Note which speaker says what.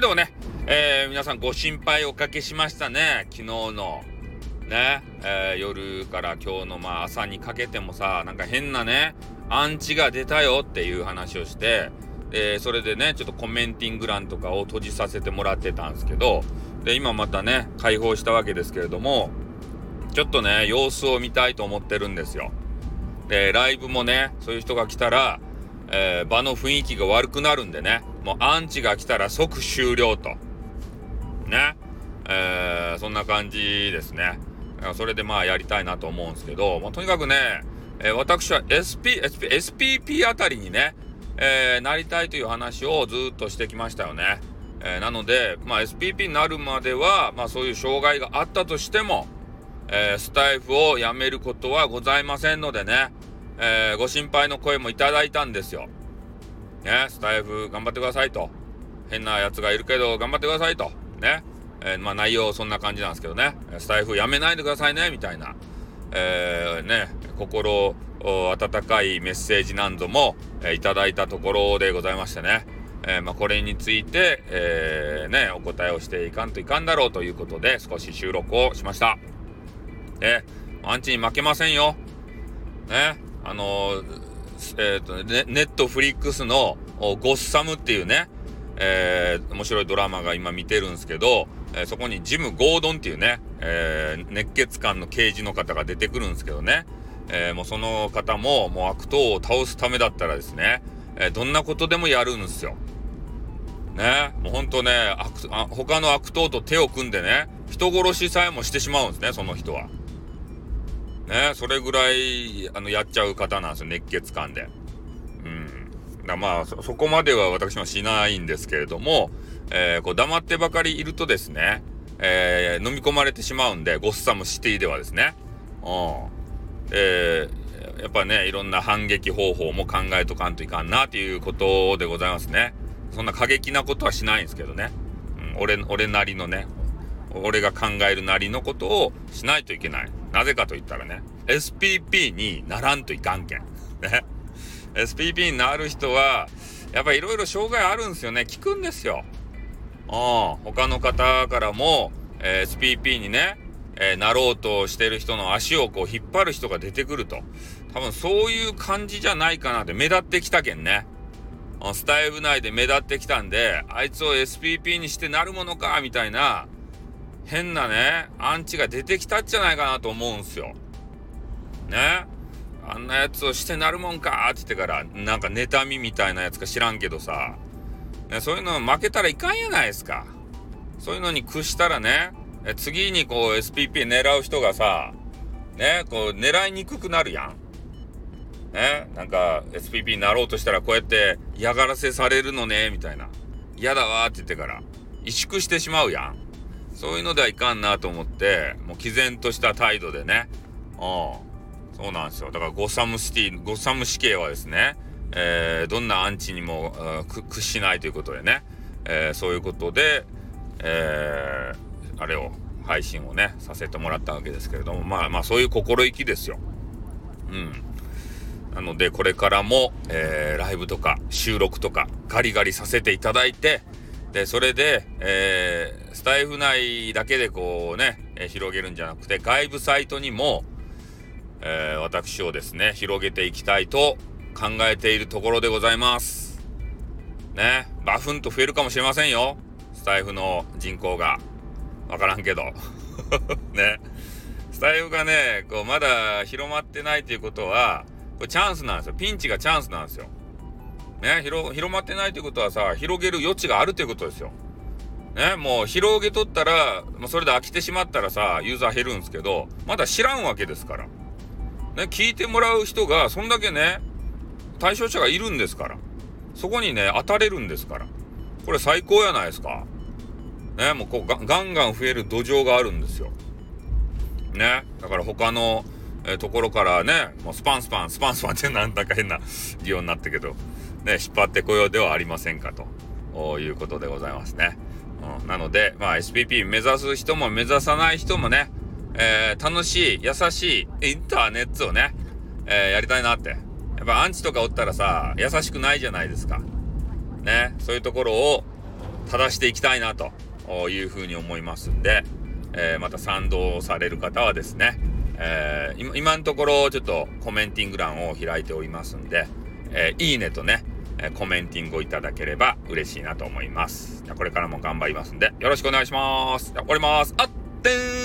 Speaker 1: はいどうもね、えー、皆さんご心配おかけしましたね。昨日の、ね、えー、夜から今日のまあ朝にかけてもさ、なんか変なね、アンチが出たよっていう話をして、で、それでね、ちょっとコメンティング欄とかを閉じさせてもらってたんですけど、で、今またね、解放したわけですけれども、ちょっとね、様子を見たいと思ってるんですよ。で、ライブもね、そういう人が来たら、えー、場の雰囲気が悪くなるんでね、もうアンチが来たら即終了と。ね。えー、そんな感じですね。それでまあやりたいなと思うんですけど、まあ、とにかくね、えー、私は SP、SP、SPP あたりにね、えー、なりたいという話をずっとしてきましたよね。えー、なので、まあ、SPP になるまでは、まあ、そういう障害があったとしても、えー、スタイフをやめることはございませんのでね、えー、ご心配の声もいただいたんですよ。ね、スタイフ頑張ってくださいと。変なやつがいるけど頑張ってくださいと。ね。えー、まあ内容そんな感じなんですけどね。スタイフやめないでくださいね、みたいな。えー、ね、心温かいメッセージ何度も、えー、いただいたところでございましてね。えー、まあ、これについて、えー、ね、お答えをしていかんといかんだろうということで少し収録をしました。ね、アンチに負けませんよ。ね、あのえっ、ー、とね、ネットフリックスのゴッサムっていうね、えー、面白いドラマが今見てるんですけど、えー、そこにジム・ゴードンっていうね、えー、熱血漢の刑事の方が出てくるんですけどね、えー、もうその方ももう悪党を倒すためだったらですね、えー、どんなことでもやるんですよ。ね、もうほんとね悪あ、他の悪党と手を組んでね、人殺しさえもしてしまうんですね、その人は。ね、それぐらい、あの、やっちゃう方なんですよ、熱血感で。うん。だまあそ、そこまでは私もしないんですけれども、えー、こう、黙ってばかりいるとですね、えー、飲み込まれてしまうんで、ゴッサムシティではですね。うん。えー、やっぱね、いろんな反撃方法も考えとかんといかんな、ということでございますね。そんな過激なことはしないんですけどね。うん、俺、俺なりのね、俺が考えるなりのことをしないといけない。なぜかと言ったらね、SPP にならんといかんけん。ね。SPP になる人は、やっぱりいろいろ障害あるんですよね。聞くんですよ。うん。他の方からも、えー、SPP にね、えー、なろうとしてる人の足をこう引っ張る人が出てくると。多分そういう感じじゃないかなって目立ってきたけんね。スタイル内で目立ってきたんで、あいつを SPP にしてなるものか、みたいな、変なね、アンチが出てきたんじゃないかなと思うんすよ。ね。あんなやつをしてなるもんかって言ってから、なんか妬みみたいなやつか知らんけどさ、ね、そういうの負けたらいかんやないですか。そういうのに屈したらね、次にこう SPP 狙う人がさ、ね、こう狙いにくくなるやん。ね、なんか SPP になろうとしたらこうやって嫌がらせされるのね、みたいな。嫌だわって言ってから、萎縮してしまうやん。そういうのではいかんなと思って、もう毅然とした態度でね、うん、そうなんですよ。だからゴサムシティ、ゴサム死刑はですね、えー、どんなアンチにも屈しないということでね、えー、そういうことで、えー、あれを、配信をね、させてもらったわけですけれども、まあまあそういう心意気ですよ。うん。なので、これからも、えー、ライブとか収録とかガリガリさせていただいて、で、それで、えー、スタイフ内だけでこうね、えー、広げるんじゃなくて、外部サイトにも、えー、私をですね、広げていきたいと考えているところでございます。ね、バフンと増えるかもしれませんよ。スタイフの人口が。わからんけど。ね。スタイフがね、こう、まだ広まってないということは、これチャンスなんですよ。ピンチがチャンスなんですよ。ね、広、広まってないということはさ、広げる余地があるということですよ。ね、もう広げとったら、まあ、それで飽きてしまったらさ、ユーザー減るんですけど、まだ知らんわけですから。ね、聞いてもらう人が、そんだけね、対象者がいるんですから。そこにね、当たれるんですから。これ最高やないですか。ね、もうこうガガンガン増える土壌があるんですよ。ね、だから他の、え、ところからね、もうスパンスパン、スパンスパンってなんだか変な擬音になったけど、ね、引っ張ってこようではありませんかということでございますね。うん、なので、まあ SPP 目指す人も目指さない人もね、えー、楽しい、優しいインターネットをね、えー、やりたいなって。やっぱアンチとかおったらさ、優しくないじゃないですか。ね、そういうところを、正していきたいなというふうに思いますんで、えー、また賛同される方はですね、えー、今のところちょっとコメンティング欄を開いておりますんで、えー、いいねとね、えコメンティングをいただければ嬉しいなと思います。じゃこれからも頑張りますんで、よろしくお願いします。じゃ終わります。あってー